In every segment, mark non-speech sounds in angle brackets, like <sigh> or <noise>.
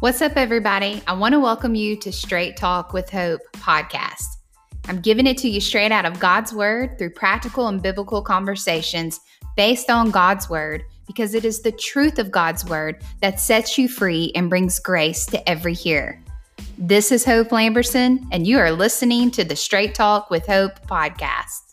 What's up, everybody? I want to welcome you to Straight Talk with Hope podcast. I'm giving it to you straight out of God's Word through practical and biblical conversations based on God's Word because it is the truth of God's Word that sets you free and brings grace to every hearer. This is Hope Lamberson, and you are listening to the Straight Talk with Hope podcast.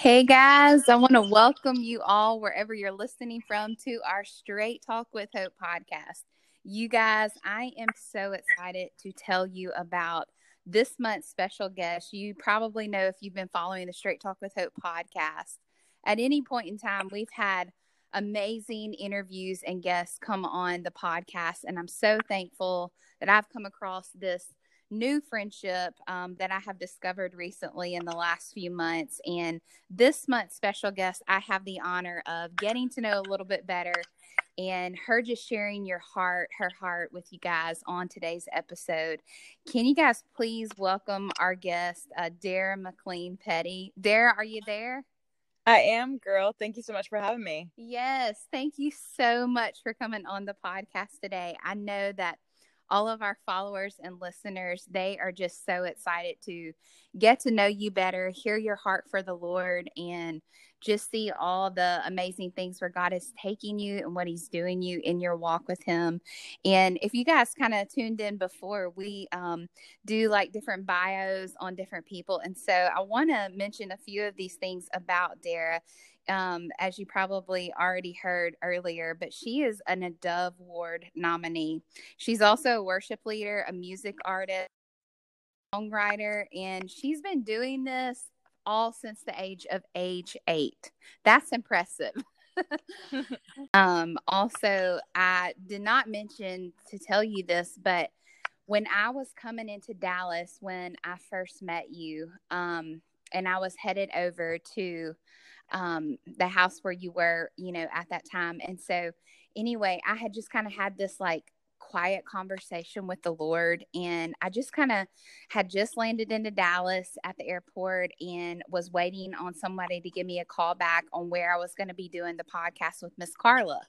Hey guys, I want to welcome you all wherever you're listening from to our Straight Talk with Hope podcast. You guys, I am so excited to tell you about this month's special guest. You probably know if you've been following the Straight Talk with Hope podcast. At any point in time, we've had amazing interviews and guests come on the podcast, and I'm so thankful that I've come across this new friendship um, that I have discovered recently in the last few months. And this month's special guest, I have the honor of getting to know a little bit better and her just sharing your heart, her heart with you guys on today's episode. Can you guys please welcome our guest, uh, Dara Maclean Petty? Dara, are you there? I am, girl. Thank you so much for having me. Yes, thank you so much for coming on the podcast today. I know that all of our followers and listeners, they are just so excited to get to know you better, hear your heart for the Lord, and just see all the amazing things where God is taking you and what He's doing you in your walk with Him. And if you guys kind of tuned in before, we um, do like different bios on different people. And so I want to mention a few of these things about Dara um, as you probably already heard earlier, but she is an a Dove Award nominee. She's also a worship leader, a music artist, songwriter, and she's been doing this all since the age of age eight. That's impressive. <laughs> um, also, I did not mention to tell you this, but when I was coming into Dallas when I first met you, um, and I was headed over to um, the house where you were, you know, at that time. And so, anyway, I had just kind of had this like quiet conversation with the Lord. And I just kind of had just landed into Dallas at the airport and was waiting on somebody to give me a call back on where I was going to be doing the podcast with Miss Carla.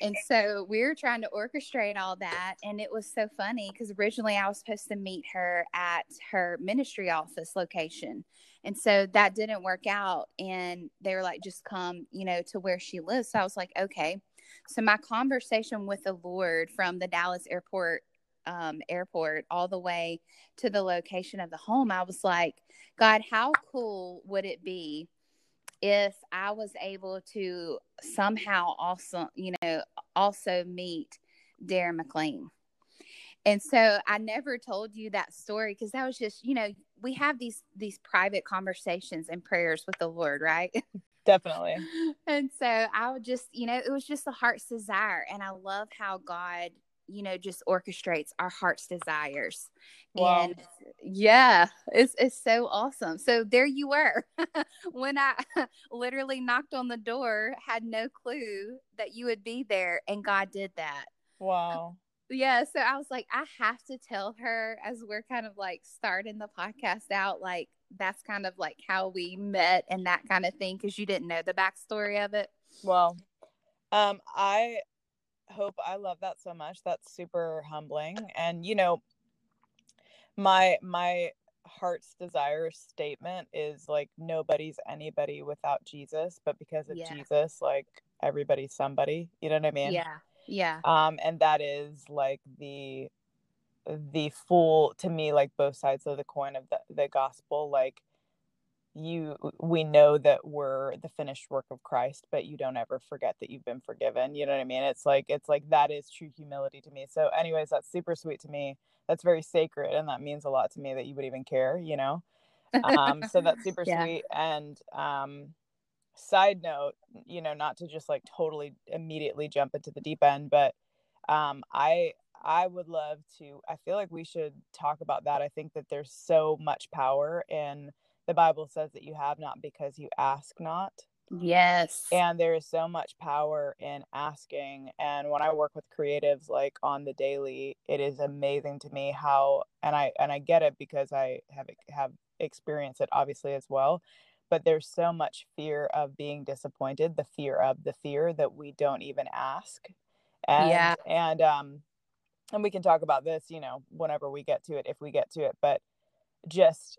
And so we were trying to orchestrate all that. And it was so funny because originally I was supposed to meet her at her ministry office location. And so that didn't work out. And they were like, just come, you know, to where she lives. So I was like, okay. So my conversation with the Lord from the Dallas airport um, airport all the way to the location of the home, I was like, God, how cool would it be if I was able to somehow also, you know, also meet Dara Maclean? And so I never told you that story because that was just, you know, we have these these private conversations and prayers with the Lord, right? <laughs> Definitely. and so I would just, you know, it was just a heart's desire. And I love how God, you know, just orchestrates our heart's desires. Wow. And yeah, it's it's so awesome. So there you were. <laughs> when I <laughs> literally knocked on the door, had no clue that you would be there, and God did that. Wow <laughs> yeah so i was like i have to tell her as we're kind of like starting the podcast out like that's kind of like how we met and that kind of thing because you didn't know the backstory of it well um i hope i love that so much. That's super humbling. And you know my my heart's desire statement is like nobody's anybody without jesus but because of yeah. jesus like everybody's somebody. You know what i mean? Yeah. Yeah. Um, and that is like the the full to me like both sides of the coin of the, the gospel. Like you we know that we're the finished work of christ but you don't ever forget that you've been forgiven you know what i mean it's like it's like that is true humility to me so anyways that's super sweet to me that's very sacred and that means a lot to me that you would even care you know um so that's <laughs> super yeah. sweet and um side note, you know, not to just like totally immediately jump into the deep end, but um, I I would love to. I feel like we should talk about that. I think that there's so much power in the Bible says that you have not because you ask not. Yes. And there is so much power in asking. And when I work with creatives like on the daily, it is amazing to me how and I and I get it because I have have experienced it obviously as well. But there's so much fear of being disappointed, the fear of the fear that we don't even ask. And Yeah. and um and we can talk about this, you know, whenever we get to it, if we get to it. But just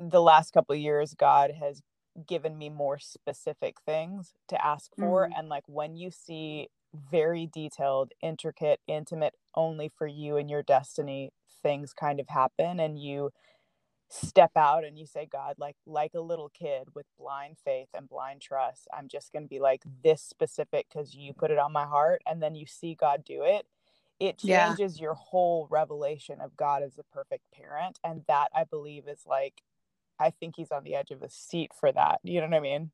the last couple of years, God has given me more specific things to ask for. Mhm. And like when you see very detailed, intricate, intimate, only for you and your destiny things kind of happen, and you step out and you say, God, like like a little kid with blind faith and blind trust, I'm just gonna be like this specific because you put it on my heart, and then you see God do it it Yeah. changes your whole revelation of God as a perfect parent. And that I believe is like, I think he's on the edge of his seat for that. You know what I mean?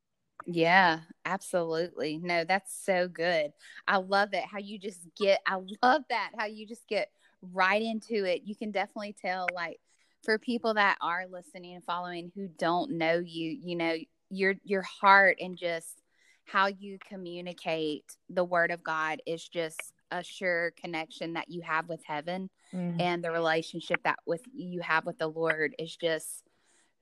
Yeah, absolutely. No, that's so good. I love it how you just get, I love that how you just get right into it. You can definitely tell, like, for people that are listening and following who don't know you, you know, your your heart and just how you communicate the word of God is just a sure connection that you have with heaven Mm. and the relationship that with you have with the Lord is just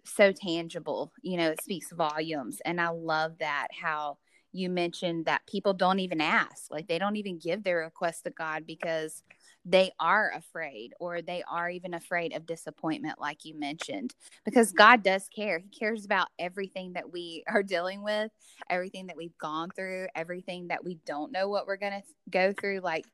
so tangible. You know, it speaks volumes. And I love that how you mentioned that people don't even ask, like they don't even give their request to God because they are afraid or they are even afraid of disappointment, like you mentioned, because mm-hmm. God does care. He cares about everything that we <laughs> are dealing with, everything that we've gone through, everything that we don't know what we're going to go through. Like,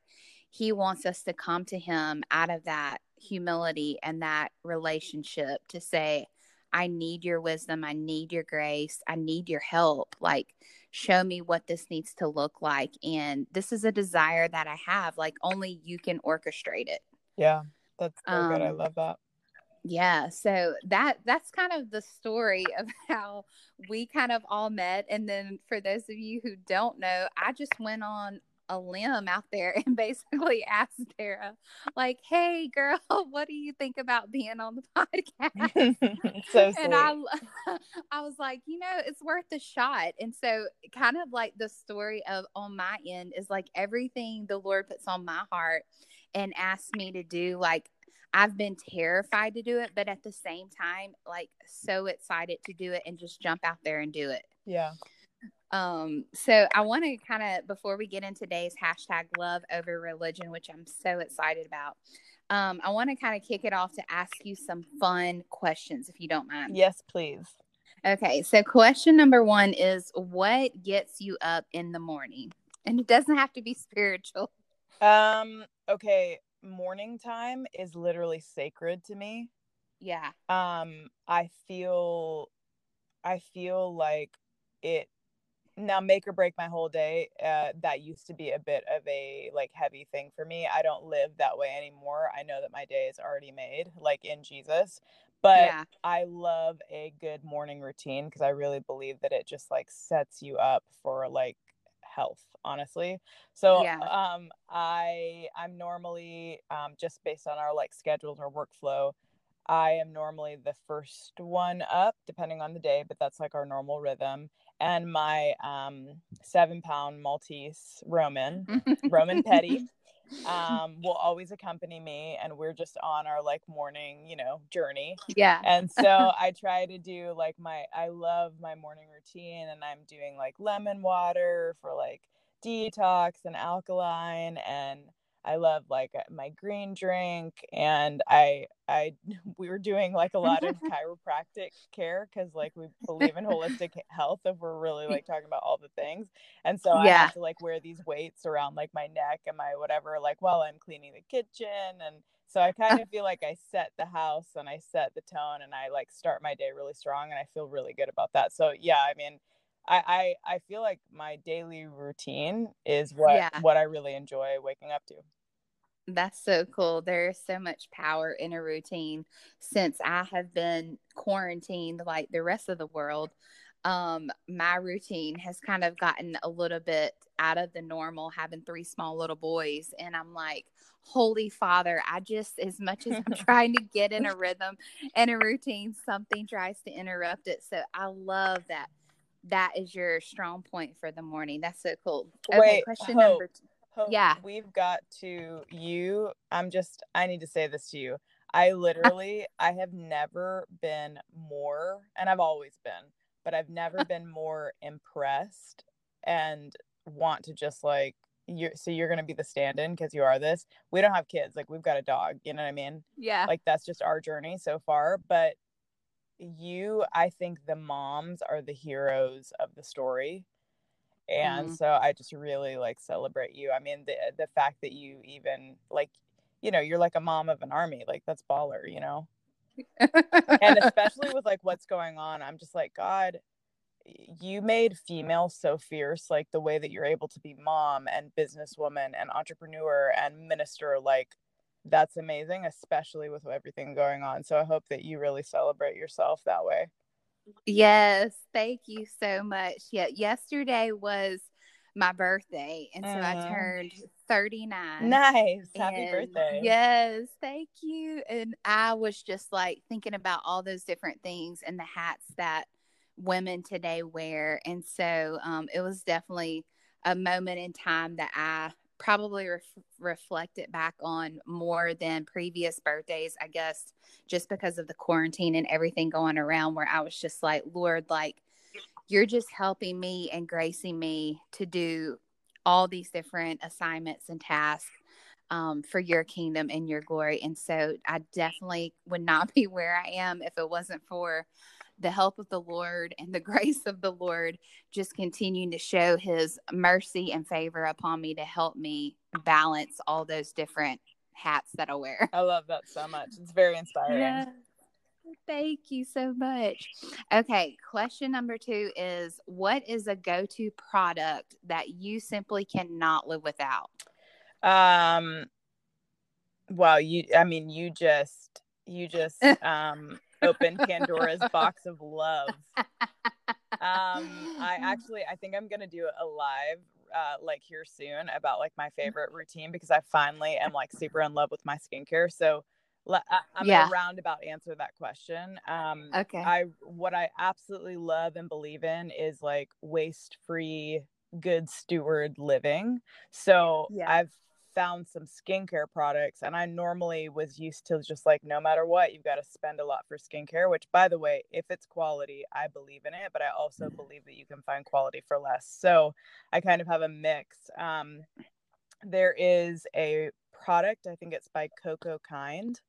He wants us to come to Him out of that humility and that relationship to say, I need your wisdom. I need your grace. I need your help. Like, show me what this needs to look like. And this is a desire that I have. Like, only you can orchestrate it. Yeah. That's so good. I Um, love that. Yeah, so that that's kind of the story of <laughs> how we kind of all met. And then for those of you who don't know, I just went on a limb out there <laughs> and basically asked Dara, like, "Hey, girl, <laughs> what do you think about being on the <laughs> podcast?" so sweet. and I, I was like, you know, it's worth a shot. And so, kind of like the story of on my end is like everything the Lord puts on my heart and asks me to do. Like, I've been terrified to do it, but at the same time, like, so excited to do it and just jump out there and do it. yeah. Um, so I want to kind of before we get into today's hashtag love over religion, which I'm so excited about. Um, I want to kind of kick it off to ask you some fun questions, if you don't mind. Yes, please. Okay, so question number one is what gets you up in the morning? And it doesn't have to be spiritual. Um, okay. Morning time is literally sacred to me. Yeah. um i feel i feel like it now make or break my whole day uh that used to be a bit of a like heavy thing for me i don't live that way anymore i know that my day is already made like in jesus but yeah. i love a good morning routine because i really believe that it just like sets you up for like health honestly so Yeah. um i i'm normally um just based on our like schedules or workflow I am normally the first one up, depending on the day, but that's like our normal rhythm. And my um, seven pound Maltese Roman, <laughs> Roman Petty, um, will always accompany me. And we're just on our like morning, you know, journey. yeah. And <laughs> so I try to do like my, I love my morning routine and I'm doing like lemon water for like detox and alkaline and I love like uh, my green drink and I I <laughs> we were doing like a lot of <laughs> chiropractic care cuz like we believe in holistic health if we're really <laughs> like talking about all the things. And so I have to like wear these weights around like my neck and my whatever like while I'm cleaning the kitchen and so I kind of feel like I set the house and I set the tone and I like start my day really strong and I feel really good about that. So yeah, I mean I, I I feel like my daily routine is what Yeah. what I really enjoy waking up to. That's so cool. There is so much power in a routine since I have been quarantined like the rest of the world. Um, my routine has kind of gotten a little bit out of the normal, having three small little boys. And I'm like, Holy Father, I just, as much as I'm <laughs> trying to get in a rhythm and a routine, something tries to interrupt it. So I love that that is your strong point for the morning. That's so cool. Okay, Wait, question Hope. number two. Yeah. we've got to you. I'm just. I need to say this to you. I literally, I have never been more, and I've always been, but I've never <laughs> been more impressed and want to just like you. So you're gonna be the stand-in because you are this. We don't have kids. Like we've got a dog. You know what I mean? Yeah. like that's just our journey so far but you i think the moms are the heroes of the story and Mhm. so i just really like celebrate you. I mean the the fact that you even like you know you're like a mom of an army like that's baller you know? And especially with like what's going on i'm just like god you made female so fierce like the way that you're able to be mom and businesswoman and entrepreneur and minister like that's amazing especially with everything going on. So i hope that you really celebrate yourself that way Yes, thank you so much. Yeah, yesterday was my birthday, and so I Mhm. turned 39. nice happy birthday Yes, thank you. And I was just like thinking about all those different things and the hats that women today wear. And so um, it was definitely a moment in time that I probably ref- it back on more than previous birthdays, I guess, just because of the quarantine and everything going around, where I was just like, Lord, like, you're just helping me and gracing me to do all these different assignments and tasks um, for your kingdom and your glory. And so I definitely would not <laughs> be where I am if it wasn't for the help of the Lord and the <laughs> grace of the Lord just continuing to show his mercy and favor upon me to help me balance all those different hats that I wear. i love that so much it's very inspiring Yeah. Thank you so much. Okay, question number two is what is a go to product that you simply cannot live without? um well, you i mean you just you just <laughs> um opened pandora's <laughs> box of love um i actually i think i'm gonna do a live uh like here soon about like my favorite routine because i finally am like super in love with my skincare so I- i'm Yeah. gonna roundabout answer that question um Okay. i what i absolutely love and believe in is like waste free good steward living so Yeah. i've found some skincare products and i normally was used to just like no matter what you've got to spend a lot for skincare which by the way if it's quality i believe in it but i also believe that you can find quality for less. So i kind of have a mix. Um there is a product i think it's by Cocokind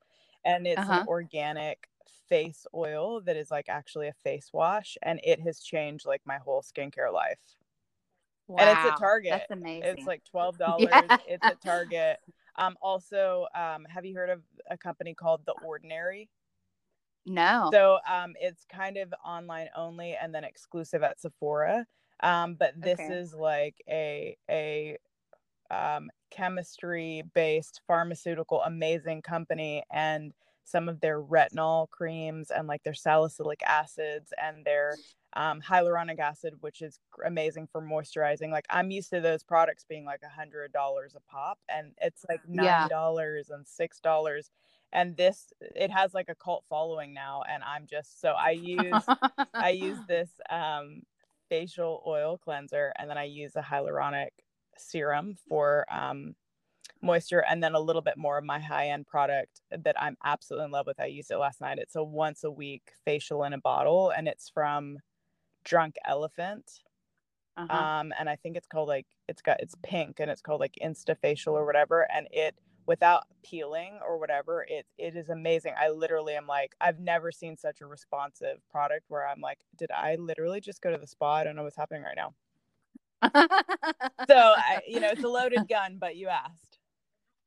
and it's Uh-huh. an organic face oil that is like actually a face wash and it has changed like my whole skincare life and it's Wow, at Target. That's amazing. it's like <laughs> twelve dollars Yeah. it's at target um also um have you heard of a company called the ordinary no. so um it's kind of online only and then exclusive at sephora um but this Okay. is like a a um chemistry based pharmaceutical amazing company and some of their retinol creams and like their salicylic acids and their um, hyaluronic acid, which is amazing for moisturizing. Like I'm used to those products being like a hundred dollars a pop, and it's like Yeah. nine dollars and six dollars. And this, it has like a cult following now, and I'm just so I use <laughs> I use this um, facial oil cleanser, and then I use a hyaluronic serum for um, moisture, and then a little bit more of my high end product that I'm absolutely in love with. I used it last night. It's a once a week facial in a bottle, and it's from Drunk Elephant. Uh-huh. Um, and I think it's called like it's got it's pink and it's called like Insta Facial or whatever, and it without peeling or whatever, it it is amazing. I literally am like, I've never seen such a responsive product where I'm like, did I literally just go to the spa? I don't know what's happening right now. <laughs> So I, you know, it's a loaded gun, but you asked.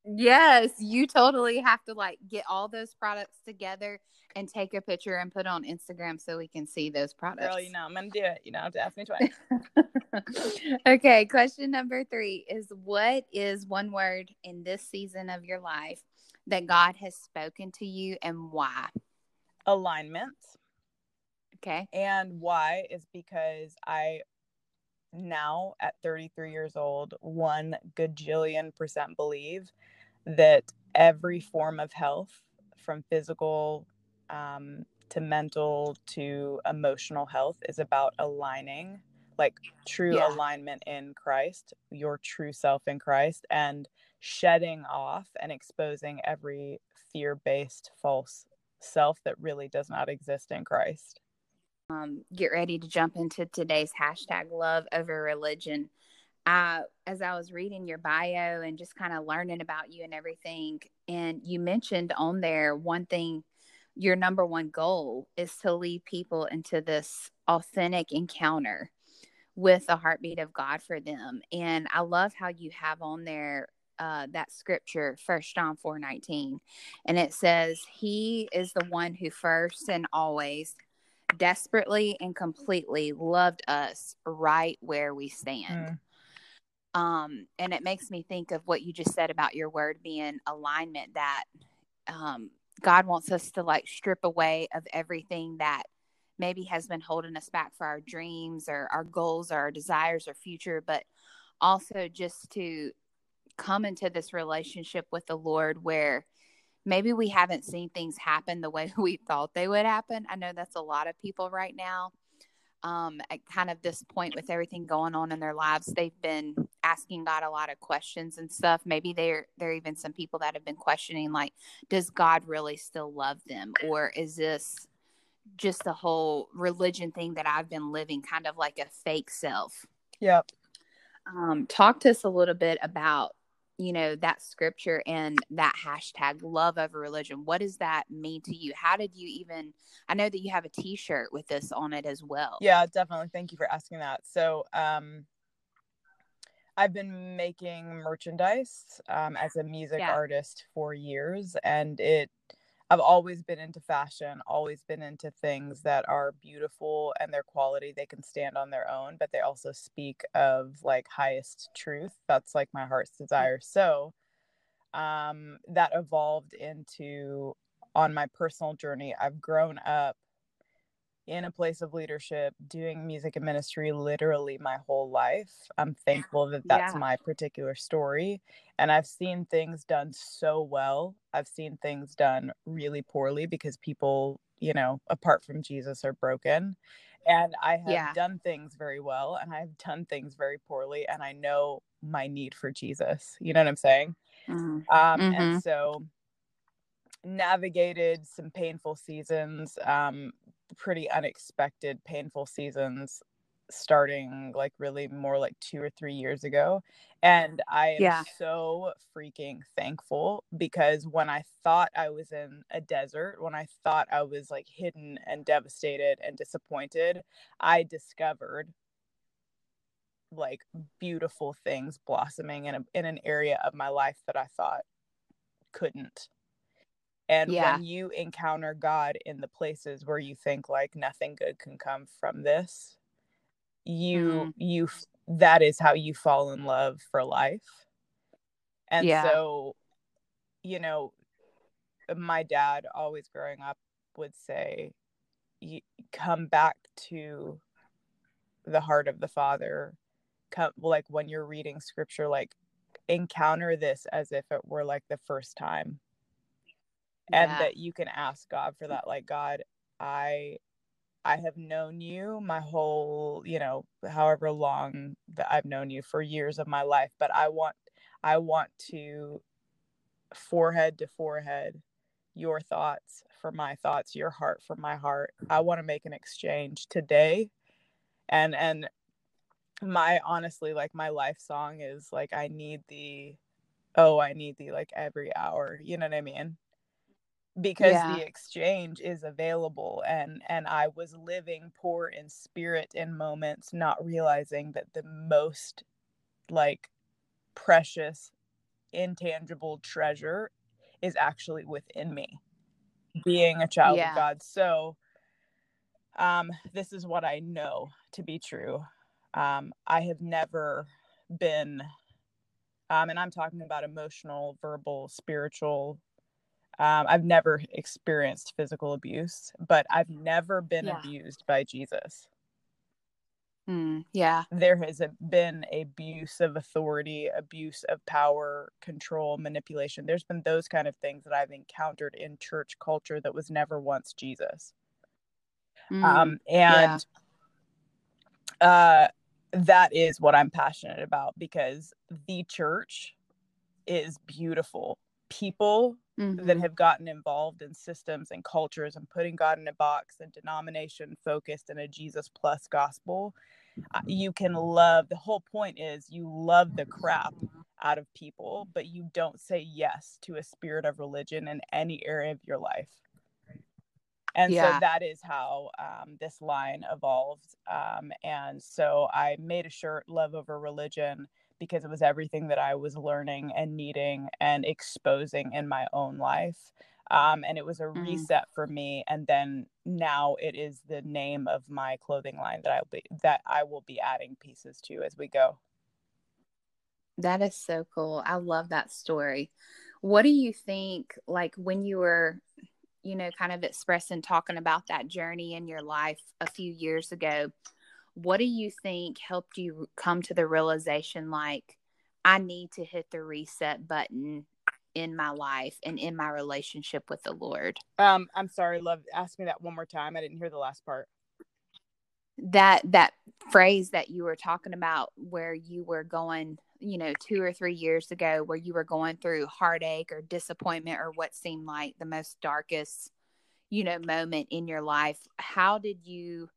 yes, you totally have to like get all those products together and take a picture and put on Instagram so we can see those products. Girl, you know, I'm gonna do it. You don't have to ask me twice. <laughs> okay, question number three is what is one word in this season of your life that God has spoken to you and why? Alignment. Okay. And why is because I now at 33 years old, one gajillion percent believe that every form of health, from physical um, to mental to emotional health is about aligning like true yeah. alignment in Christ, your true self in Christ, and shedding off and exposing every fear based false self that really does not exist in Christ. Um, get ready to jump into today's hashtag love over religion. Uh, as I was reading your bio and just kind of learning about you and everything, and you mentioned on there one thing your number one goal is to lead people into this authentic encounter with the heartbeat of God for them. And I love how you have on there uh, that scripture, First John four nineteen, and it says, "He is the one who first and always, desperately and completely loved us right where we stand." Mm. Um, and it makes me think of what you just said about your word being alignment. That um, God wants us to like strip away of everything that maybe has been holding us back for our dreams or our goals or our desires or future, but also just to come into this relationship with the Lord where maybe we haven't seen things happen the way <laughs> we thought they would happen. I know that's a lot of people right now. Um, at kind of this point with everything going on in their lives, they've been asking God a lot of questions and stuff. Maybe there there are even some people that have been questioning, like, does God really still love them, or is this just the whole religion thing that I've been living, kind of like a fake self. Yep. Um, talk to us a little bit about, you know, that scripture and that hashtag love over religion. What does that mean to you? How did you even, I know that you have a t shirt with this on it as well. Yeah, definitely. Thank you for asking that. So, um, I've been making merchandise um, as a music yeah. artist for years, and it I've always been into fashion, always been into things that are beautiful and their quality they can stand on their own, but they also speak of like highest truth. That's like my heart's mm. desire. So um that evolved into on my personal journey. I've grown up in a place of leadership, doing music and ministry literally my whole life. I'm thankful that that's yeah. my particular story. And I've seen things done so well. I've seen things done really poorly because people, you know, apart from Jesus, are broken. And I have yeah. done things very well and I've done things very poorly. And I know my need for Jesus. You know what I'm saying? Mm-hmm. Um, mm-hmm. And so navigated some painful seasons um, pretty unexpected, painful seasons starting like really more like two or three years ago. And I am yeah. so freaking thankful because when I thought I was in a desert, when I thought I was like hidden and devastated and disappointed, I discovered like beautiful things blossoming in a, in an area of my life that I thought couldn't and yeah. when you encounter God in the places where you think like nothing good can come from this, you mm. you that is how you fall in love for life. And yeah. so, you know, my dad always growing up would say, come back to the heart of the Father. Come like when you're reading scripture, like encounter this as if it were like the first time and yeah. that you can ask God for that like God I I have known you my whole, you know, however long that I've known you for years of my life, but I want I want to forehead to forehead your thoughts for my thoughts, your heart for my heart. I want to make an exchange today. And and my honestly like my life song is like I need the oh, I need the like every hour. You know what I mean? Because yeah. the exchange is available and and I was living poor in spirit in moments not realizing that the most like precious intangible treasure is actually within me being a child yeah. of God so um this is what I know to be true um I have never been um and I'm talking about emotional verbal spiritual um, I've never experienced physical abuse, but I've never been yeah. abused by Jesus. Mm, yeah. There has been abuse of authority, abuse of power, control, manipulation. There's been those kind of things that I've encountered in church culture that was never once Jesus. Mm, um, and yeah. uh, that is what I'm passionate about because the church is beautiful. People mm-hmm. that have gotten involved in systems and cultures and putting God in a box and denomination focused in a Jesus plus gospel, uh, you can love. The whole point is you love the crap out of people, but you don't say yes to a spirit of religion in any area of your life. And yeah. so that is how um, this line evolved. Um, and so I made a shirt, Love Over Religion, because it was everything that I was learning and needing and exposing in my own life. Um, and it was a mm. reset for me. And then now it is the name of my clothing line that I'll be that I will be adding pieces to as we go. That is so cool. I love that story. What do you think, like when you were, you know, kind of expressing, talking about that journey in your life a few years ago? What do you think helped you come to the realization, like, I need to hit the reset button in my life and in my relationship with the Lord? Um, I'm sorry, love. Ask me that one more time. I didn't hear the last part that that phrase that you were talking about where you were going you know two or three years ago where you were going through heartache or disappointment or what seemed like the most darkest you know moment in your life how did you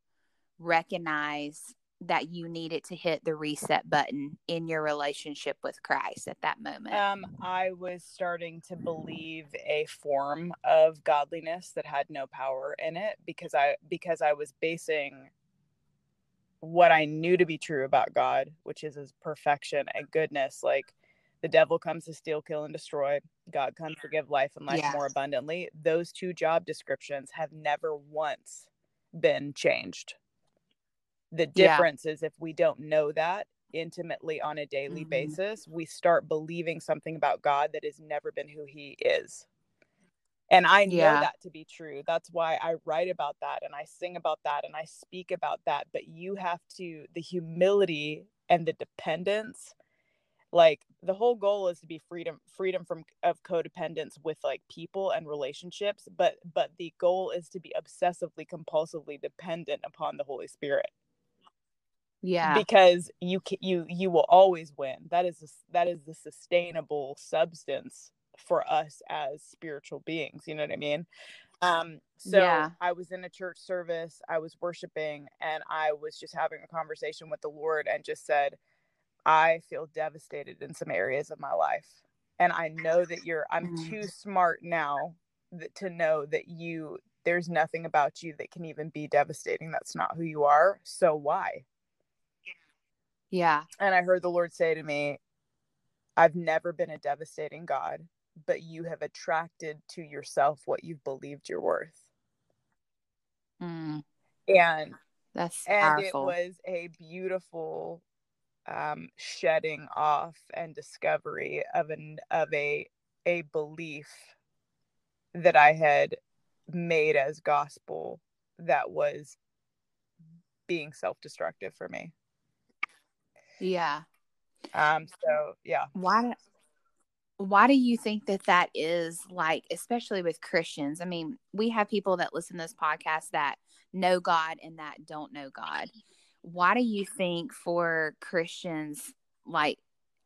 recognize that you needed to hit the reset button in your relationship with Christ at that moment? Um, I was starting to believe a form of godliness that had no power in it because I because I was basing what I knew to be true about God, which is his perfection and goodness. Like the devil comes to steal, kill, and destroy. God comes to give life and life yeah. more abundantly. Those two job descriptions have never once been changed. The difference yeah. is if we don't know that intimately on a daily mm-hmm. basis, we start believing something about God that has never been who he is. And I know yeah. that to be true. That's why I write about that and I sing about that and I speak about that. But you have to, the humility and the dependence, like the whole goal is to be freedom, freedom from of codependence with like people and relationships. But but the goal is to be obsessively, compulsively dependent upon the Holy Spirit. Yeah. Because you you you will always win. That is that is the sustainable substance for us as spiritual beings you know what i mean um so yeah. i was in a church service i was worshiping and i was just having a conversation with the lord and just said i feel devastated in some areas of my life and i know that you're i'm mm. too smart now that, to know that you there's nothing about you that can even be devastating that's not who you are so why yeah and i heard the lord say to me i've never been a devastating god but you have attracted to yourself what you've believed you're worth. Mm. And that's and powerful. it was a beautiful um, shedding off and discovery of an of a a belief that I had made as gospel that was being self-destructive for me. Yeah. Um so yeah. Why why do you think that that is like especially with christians i mean we have people that listen to this podcast that know god and that don't know god why do you think for christians like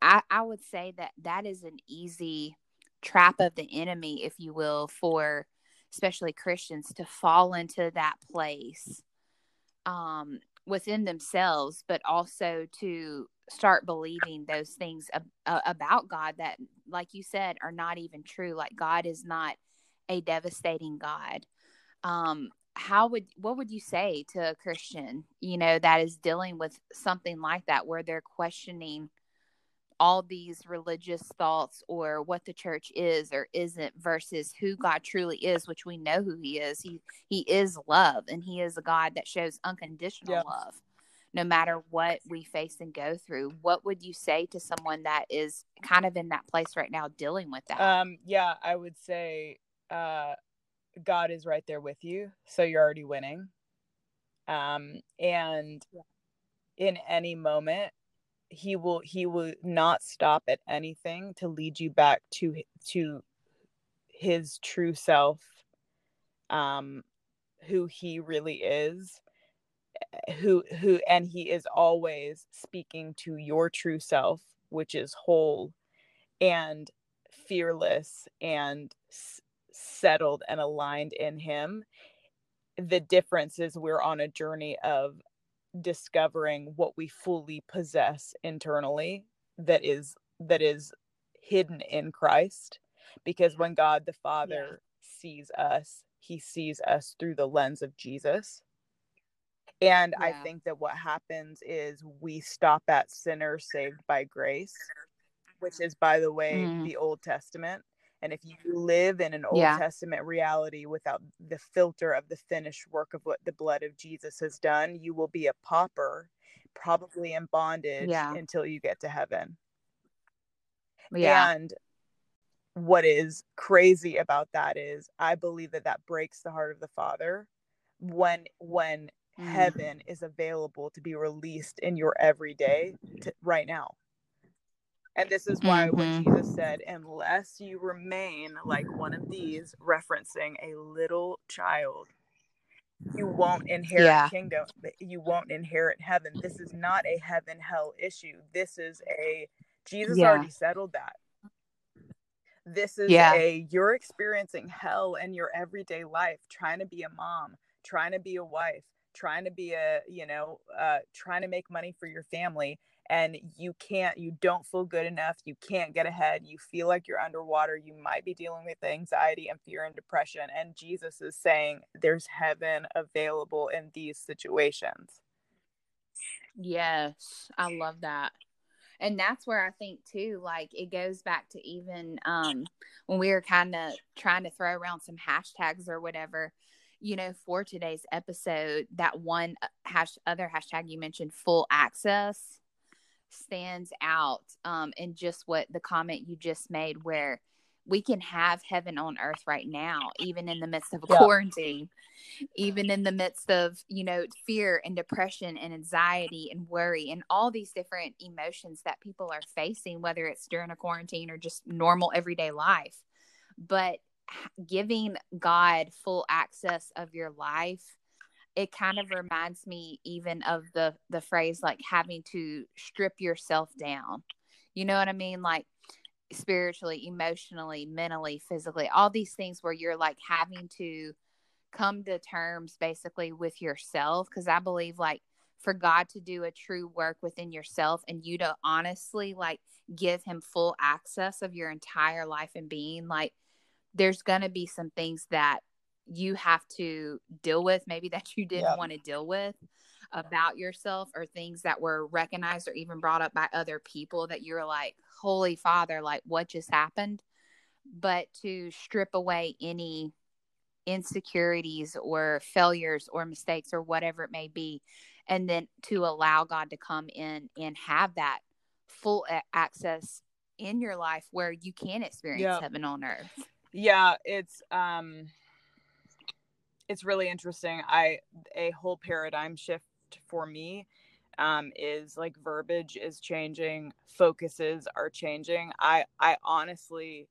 i, I would say that that is an easy trap of the enemy if you will for especially christians to fall into that place um within themselves but also to start believing those things ab- uh, about God that, like you said, are not even true. Like God is not a devastating God. Um, how would what would you say to a Christian, you know, that is dealing with something like that, where they're questioning all these religious thoughts or what the church is or isn't versus who God truly is, which we know who He is. He He is love, and He is a God that shows unconditional yeah. love no matter what we face and go through what would you say to someone that is kind of in that place right now dealing with that um yeah i would say uh god is right there with you so you're already winning um and in any moment he will he will not stop at anything to lead you back to to his true self um who he really is who who and he is always speaking to your true self which is whole and fearless and s- settled and aligned in him. The difference is we're on a journey of discovering what we fully possess internally that is that is hidden in Christ because when God the Father yeah. sees us he sees us through the lens of Jesus and yeah. I think that what happens is we stop at sinner saved by grace which is by the way mm. the Old Testament and if you live in an Old yeah. Testament reality without the filter of the finished work of what the blood of Jesus has done, you will be a pauper, probably in bondage yeah. until you get to heaven. Yeah. And what is crazy about that is I believe that that breaks the heart of the Father when when mm. heaven is available to be released in your everyday to, right now. And this is why mm-hmm. when Jesus said, unless you remain like one of these, referencing a little child, you won't inherit yeah. kingdom. You won't inherit heaven. This is not a heaven hell issue. This is a Jesus yeah. already settled that. This is yeah. a you're experiencing hell in your everyday life, trying to be a mom, trying to be a wife, trying to be a, you know, uh, trying to make money for your family and you can't you don't feel good enough you can't get ahead you feel like you're underwater you might be dealing with anxiety and fear and depression and jesus is saying there's heaven available in these situations. Yes i love that. And that's where i think too like it goes back to even um when we were kind of trying to throw around some hashtags or whatever you know for today's episode that one uh, hash other hashtag you mentioned full access stands out um, in just what the comment you just made, where we can have heaven on earth right now, even in the midst of yeah. quarantine, even in the midst of, you know, fear and depression and anxiety and worry and all these different emotions that people are facing, whether it's during a quarantine or just normal everyday life. But giving God full access of your life it kind of reminds me even of the the phrase like having to strip yourself down. You know what i mean? Like spiritually emotionally mentally physically all these things where you're like having to come to terms basically with yourself. Because i believe like for god to do a true work within yourself and you to honestly like give him full access of your entire life and being like there's going to be some things that you have to deal with, maybe that you didn't yep. want to deal with about yourself or things that were recognized or even brought up by other people that you're like, Holy Father, like what just happened? But to strip away any insecurities or failures or mistakes or whatever it may be, and then to allow God to come in and have that full access in your life where you can experience yep. heaven on earth. Yeah, it's um it's really interesting. I a whole paradigm shift for me um, is like verbiage is changing, focuses are changing. I I honestly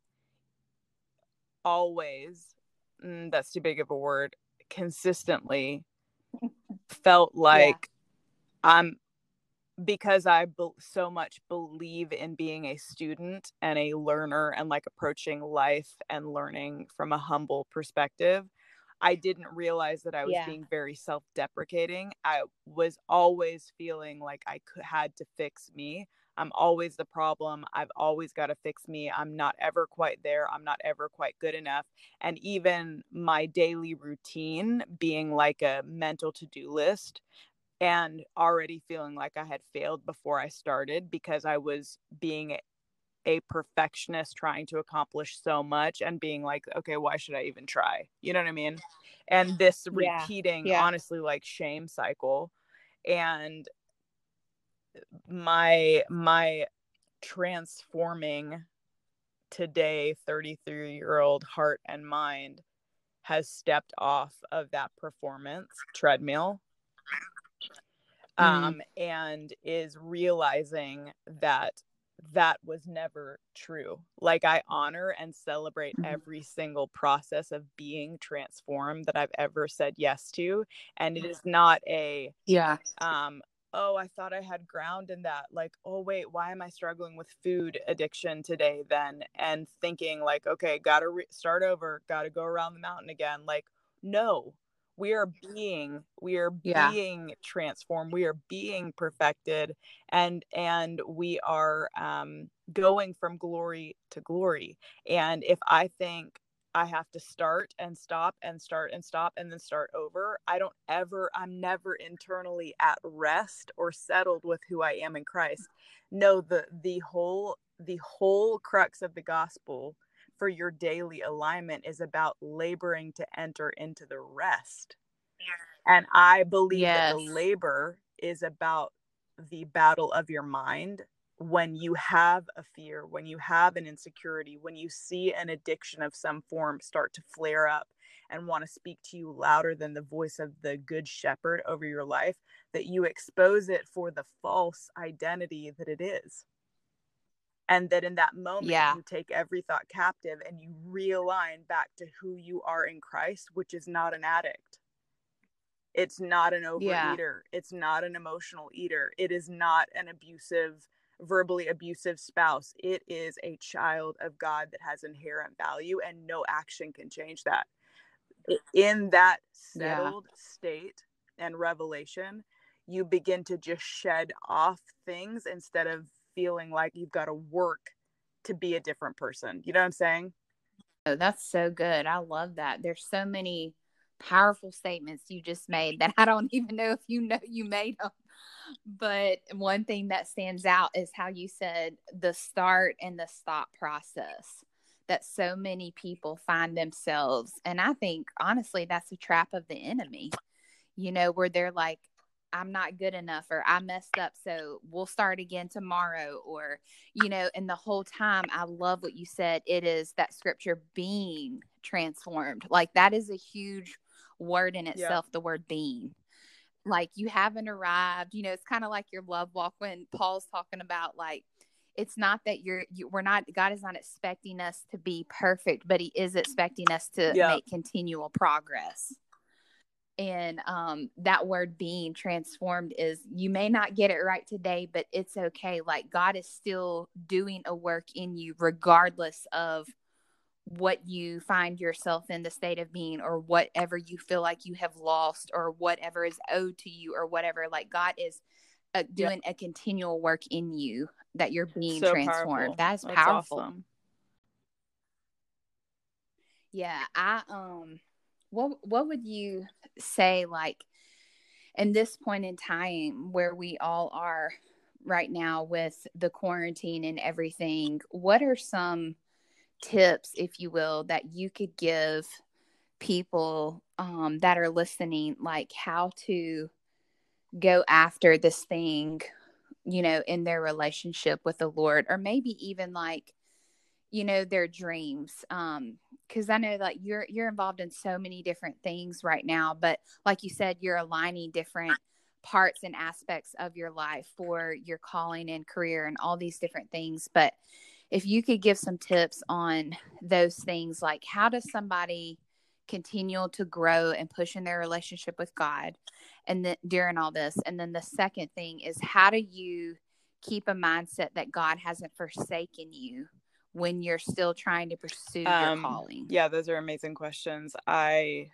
always mm, that's too big of a word consistently <laughs> felt like yeah. I'm because I be- so much believe in being a student and a learner and like approaching life and learning from a humble perspective. I didn't realize that I was yeah. being very self deprecating. I was always feeling like I could, had to fix me. I'm always the problem. I've always got to fix me. I'm not ever quite there. I'm not ever quite good enough. And even my daily routine being like a mental to do list and already feeling like I had failed before I started because I was being a perfectionist trying to accomplish so much and being like, okay, why should I even try? You know what I mean? And this repeating, yeah. honestly, like shame cycle. And my, my transforming today 33 year old heart and mind has stepped off of that performance treadmill mm-hmm. um, and is realizing that that was never true. Like I honor and celebrate mm-hmm. every single process of being transformed that I've ever said yes to. And it is not a yeah. Um, oh, I thought I had ground in that. Like, oh wait, why am I struggling with food addiction today then? And thinking like, okay, gotta re- start over, gotta go around the mountain again. Like, no, we are being we are yeah. being transformed. We are being perfected. And and we are um going from glory to glory. And if i think i have to start and stop and start and stop and then start over i don't ever i'm never internally at rest or settled with who i am in christ. No the the whole the whole crux of the gospel for your daily alignment is about laboring to enter into the rest. And I believe yes. that the labor is about the battle of your mind when you have a fear, when you have an insecurity, when you see an addiction of some form start to flare up and want to speak to you louder than the voice of the good shepherd over your life, that you expose it for the false identity that it is and that in that moment yeah. you take every thought captive and you realign back to who you are in Christ which is not an addict it's not an overeater yeah. it's not an emotional eater it is not an abusive verbally abusive spouse it is a child of God that has inherent value and no action can change that in that settled yeah. state and revelation you begin to just shed off things instead of feeling like you've got to work to be a different person. You know what I'm saying? Oh, that's so good. I love that. There's so many powerful statements you just made that I don't <laughs> even know if you know you made them. But one thing that stands out is how you said the start and the stop process that so many people find themselves. And I think honestly, that's a trap of the enemy, you know, where they're like, I'm not good enough or I messed up. So we'll start again tomorrow. Or, you know, and the whole time, I love what you said. It is that scripture being transformed. Like that is a huge word in itself, yeah. the word being. Like you haven't arrived. You know, it's kind of like your love walk when Paul's talking about like, it's not that you're you, we're not god is not expecting us to be perfect but he is expecting us to yeah. make continual progress and um, that word being transformed is you may not get it right today but it's okay. Like god is still doing a work in you regardless of what you find yourself in the state of being or whatever you feel like you have lost or whatever is owed to you or whatever. Like god is uh, doing a continual work in you that you're being so transformed. Powerful. that is powerful. awesome. yeah i um what what would you say like in this point in time where we all are right now with the quarantine and everything what are some tips if you will that you could give people um, that are listening like how to go after this thing you know in their relationship with the lord or maybe even like you know their dreams um because I know like you're you're involved in so many different things right now, but like you said, you're aligning different parts and aspects of your life for your calling and career and all these different things. But if you could give some tips on those things, like how does somebody continue to grow and push in their relationship with God and then during all this? And then the second thing is how do you keep a mindset that God hasn't forsaken you when you're still trying to pursue um, your calling? Yeah, those are amazing questions. I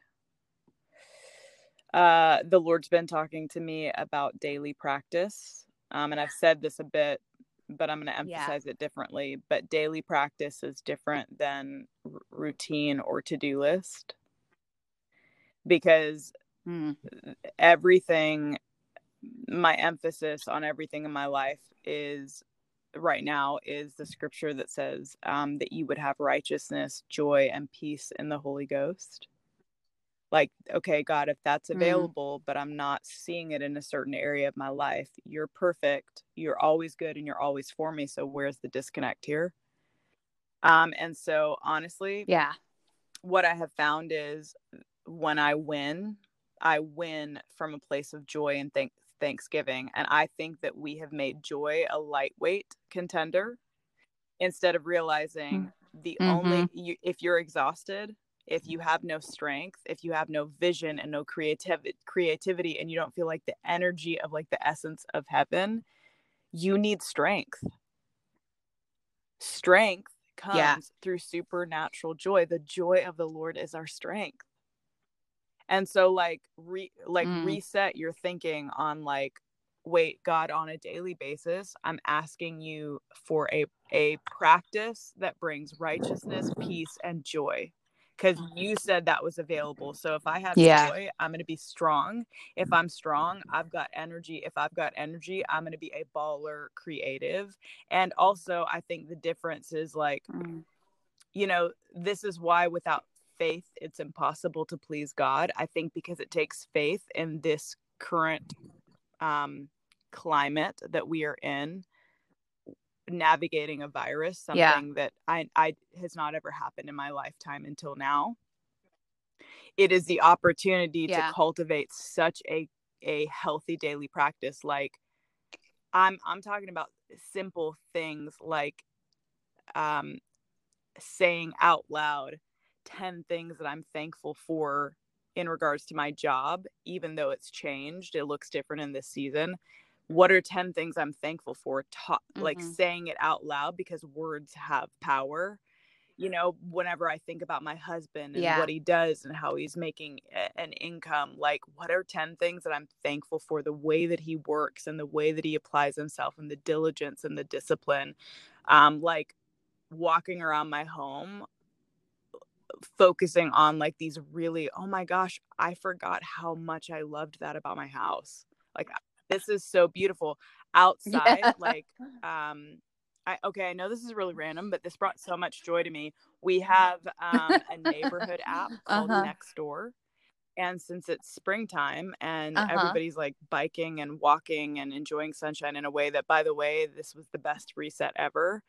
uh the Lord's been talking to me about daily practice. Um and I've said this a bit but I'm going to emphasize yeah. it differently, but daily practice is different than r- routine or to-do list. Because mm. everything my emphasis on everything in my life is right now is the scripture that says um, that you would have righteousness, joy, and peace in the Holy Ghost. Like, okay, God, if that's mm. available, mm. but I'm not seeing it in a certain area of my life, you're perfect. You're always good and you're always for me. So, where's the disconnect here? Um, and so, honestly, yeah, what I have found is when I win, I win from a place of joy and thank Thanksgiving. And I think that we have made joy a lightweight contender instead of realizing the mm-hmm. only, you, if you're exhausted, if you have no strength, if you have no vision and no creativity, creativity, and you don't feel like the energy of like the essence of heaven, you need strength. Strength comes yeah. through supernatural joy. The joy of the Lord is our strength. And so like re like mm. reset your thinking on like wait God on a daily basis. I'm asking you for a a practice that brings righteousness, peace and joy because you said that was available. So if I have yeah. joy, I'm going to be strong. If I'm strong, I've got energy. If I've got energy, I'm going to be a baller creative. And also, I think the difference is like, mm. you know, this is why without faith, it's impossible to please God. I think because it takes faith in this current um, climate that we are in navigating a virus something yeah. that I, I has not ever happened in my lifetime until now it is the opportunity yeah. to cultivate such a a healthy daily practice like i'm i'm talking about simple things like um saying out loud 10 things that i'm thankful for in regards to my job even though it's changed it looks different in this season. What are 10 things i'm thankful for? Ta- mm-hmm. like saying it out loud because words have power. You know whenever i think about my husband and yeah. what he does and how he's making an income like what are 10 things that i'm thankful for? The way that he works and the way that he applies himself and the diligence and the discipline. Um like walking around my home focusing on like these really oh my gosh i forgot how much i loved that about my house like this is so beautiful <laughs> outside yeah. like um I, okay, I know this is really random, but this brought so much joy to me. We have um, a neighborhood app <laughs> called uh-huh. Nextdoor. And since it's springtime and uh-huh. everybody's like biking and walking and enjoying sunshine in a way that, by the way, this was the best reset ever.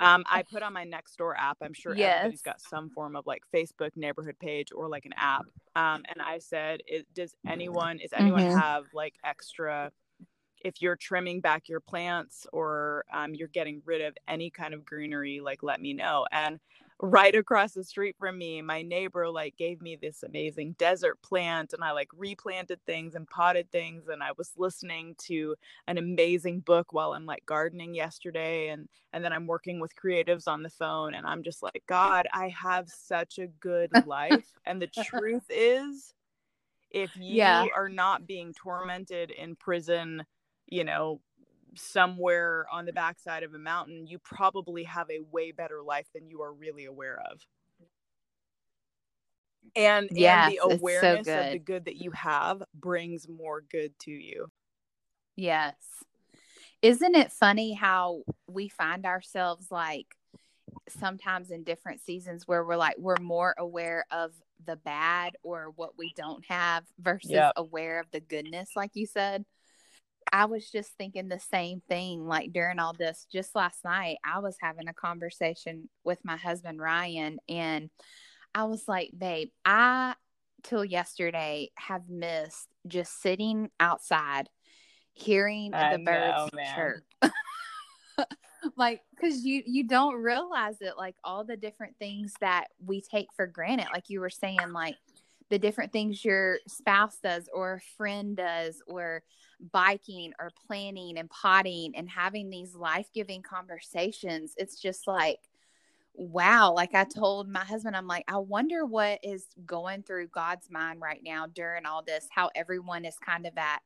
Um, I <laughs> put on my Nextdoor app. I'm sure yes. everybody's got some form of like Facebook neighborhood page or like an app. Um, and I said, does anyone, is anyone mm-hmm. have like extra, if you're trimming back your plants or um, you're getting rid of any kind of greenery, like let me know. And right across the street from me my neighbor like gave me this amazing desert plant and i like replanted things and potted things and i was listening to an amazing book while i'm like gardening yesterday and and then i'm working with creatives on the phone and i'm just like god i have such a good <laughs> life and the truth is if you yeah. are not being tormented in prison you know somewhere on the backside of a mountain, you probably have a way better life than you are really aware of. And, yes, and the awareness so of the good that you have brings more good to you. Yes. Isn't it funny how we find ourselves like sometimes in different seasons where we're like we're more aware of the bad or what we don't have versus yep. aware of the goodness like you said I was just thinking the same thing like during all this. Just last night, I was having a conversation with my husband, Ryan, and I was like, babe, I till yesterday have missed just sitting outside hearing I the birds chirp. <laughs> like because you you don't realize it like all the different things that we take for granted like you were saying like the different things your spouse does or a friend does or biking or planning and potting and having these life-giving conversations it's just like wow like i told my husband i'm like i wonder what is going through god's mind right now during all this how everyone is kind of at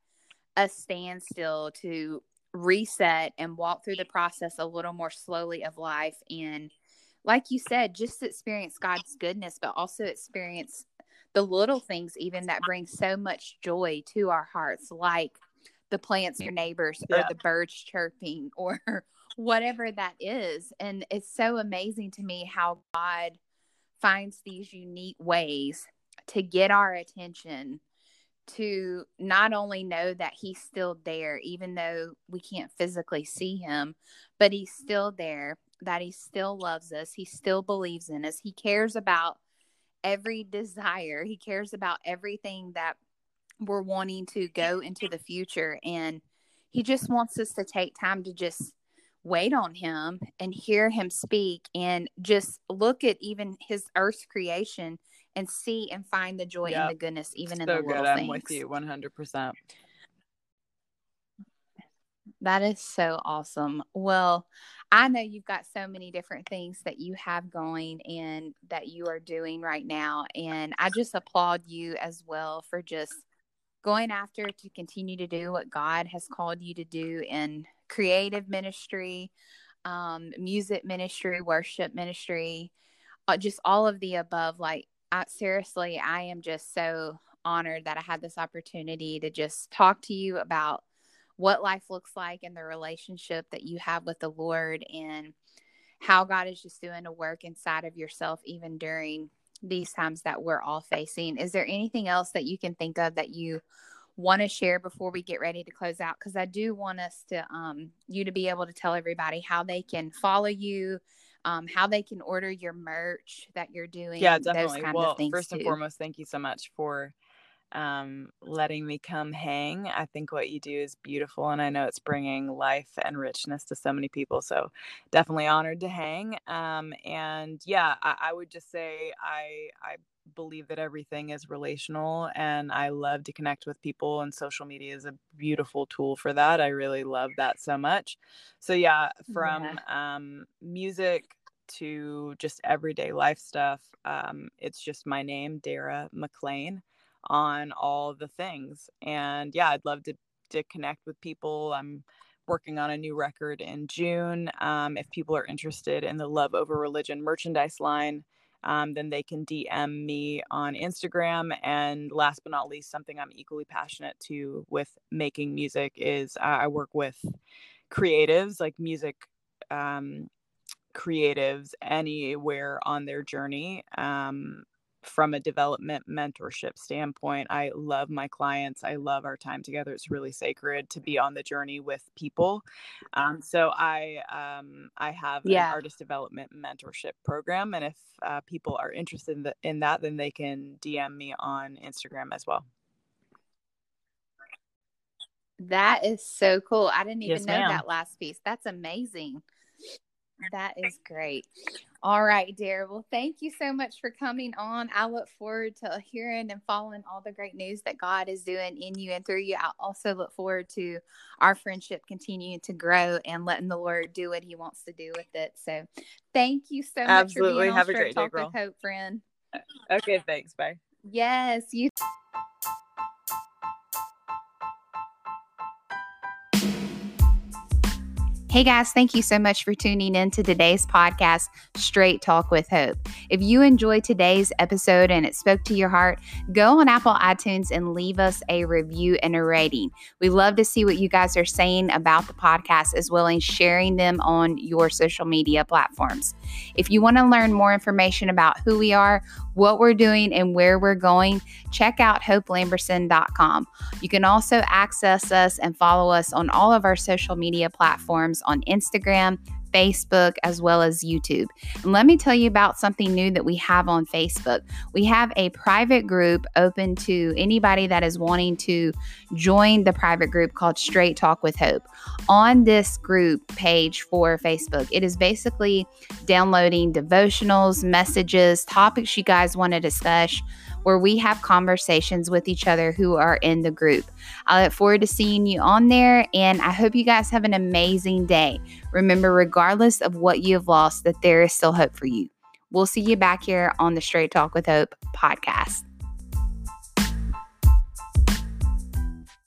a standstill to reset and walk through the process a little more slowly of life and like you said just experience god's goodness but also experience the little things even that bring so much joy to our hearts like the plants your neighbors yeah. or the birds chirping <laughs> or whatever that is and it's so amazing to me how god finds these unique ways to get our attention to not only know that he's still there even though we can't physically see him but he's still there that he still loves us he still believes in us he cares about every desire he cares about everything that we're wanting to go into the future and he just wants us to take time to just wait on him and hear him speak and just look at even his earth creation and see and find the joy yep. and the goodness even so in the little good. things. I'm with you 100%. That is so awesome. Well, I know you've got so many different things that you have going and that you are doing right now. And I just applaud you as well for just going after to continue to do what God has called you to do in creative ministry, um, music ministry, worship ministry, uh, just all of the above. Like, I, seriously, I am just so honored that I had this opportunity to just talk to you about what life looks like and the relationship that you have with the Lord and how God is just doing a work inside of yourself, even during these times that we're all facing. Is there anything else that you can think of that you want to share before we get ready to close out? Because I do want us to, um, you to be able to tell everybody how they can follow you, um, how they can order your merch that you're doing. Yeah, definitely. well, first too. and foremost, thank you so much for um, letting me come hang. I think what you do is beautiful, and I know it's bringing life and richness to so many people. So, definitely honored to hang. Um, and yeah, I, I would just say I I believe that everything is relational, and I love to connect with people, and social media is a beautiful tool for that. I really love that so much. So yeah, from yeah. Um, music to just everyday life stuff. Um, it's just my name, Dara Maclean on all the things. And yeah, I'd love to to connect with people. I'm working on a new record in June. Um, if people are interested in the Love Over Religion merchandise line, um, then they can DM me on Instagram. And last but not least, something I'm equally passionate to with making music is uh, I work with creatives, like music um, creatives, anywhere on their journey. Um, from a development mentorship standpoint i love my clients i love our time together it's really sacred to be on the journey with people um, so i um, i have yeah. an artist development mentorship program and if uh, people are interested in, the, in that then they can dm me on instagram as well that is so cool i didn't even yes, know ma'am. that last piece that's amazing that is great. All right, dear. Well, thank you so much for coming on. I look forward to hearing and following all the great news that God is doing in you and through you. I also look forward to our friendship continuing to grow and letting the Lord do what He wants to do with it. So, thank you so much Absolutely. for being on Have Straight a great Talk day, girl. with Hope, friend. Okay, thanks. Bye. Yes, you. Hey guys, thank you so much for tuning in to today's podcast, Straight Talk with Hope. If you enjoyed today's episode and it spoke to your heart, go on Apple iTunes and leave us a review and a rating. We love to see what you guys are saying about the podcast as well as sharing them on your social media platforms. If you want to learn more information about who we are, what we're doing, and where we're going, check out hopelamberson.com. You can also access us and follow us on all of our social media platforms on Instagram, Facebook, as well as YouTube. And let me tell you about something new that we have on Facebook. We have a private group open to anybody that is wanting to join the private group called Straight Talk with Hope. On this group page for Facebook, it is basically downloading devotionals, messages, topics you guys want to discuss where we have conversations with each other who are in the group. I look forward to seeing you on there, and I hope you guys have an amazing day. Remember, regardless of what you have lost, that there is still hope for you. We'll see you back here on the Straight Talk with Hope podcast.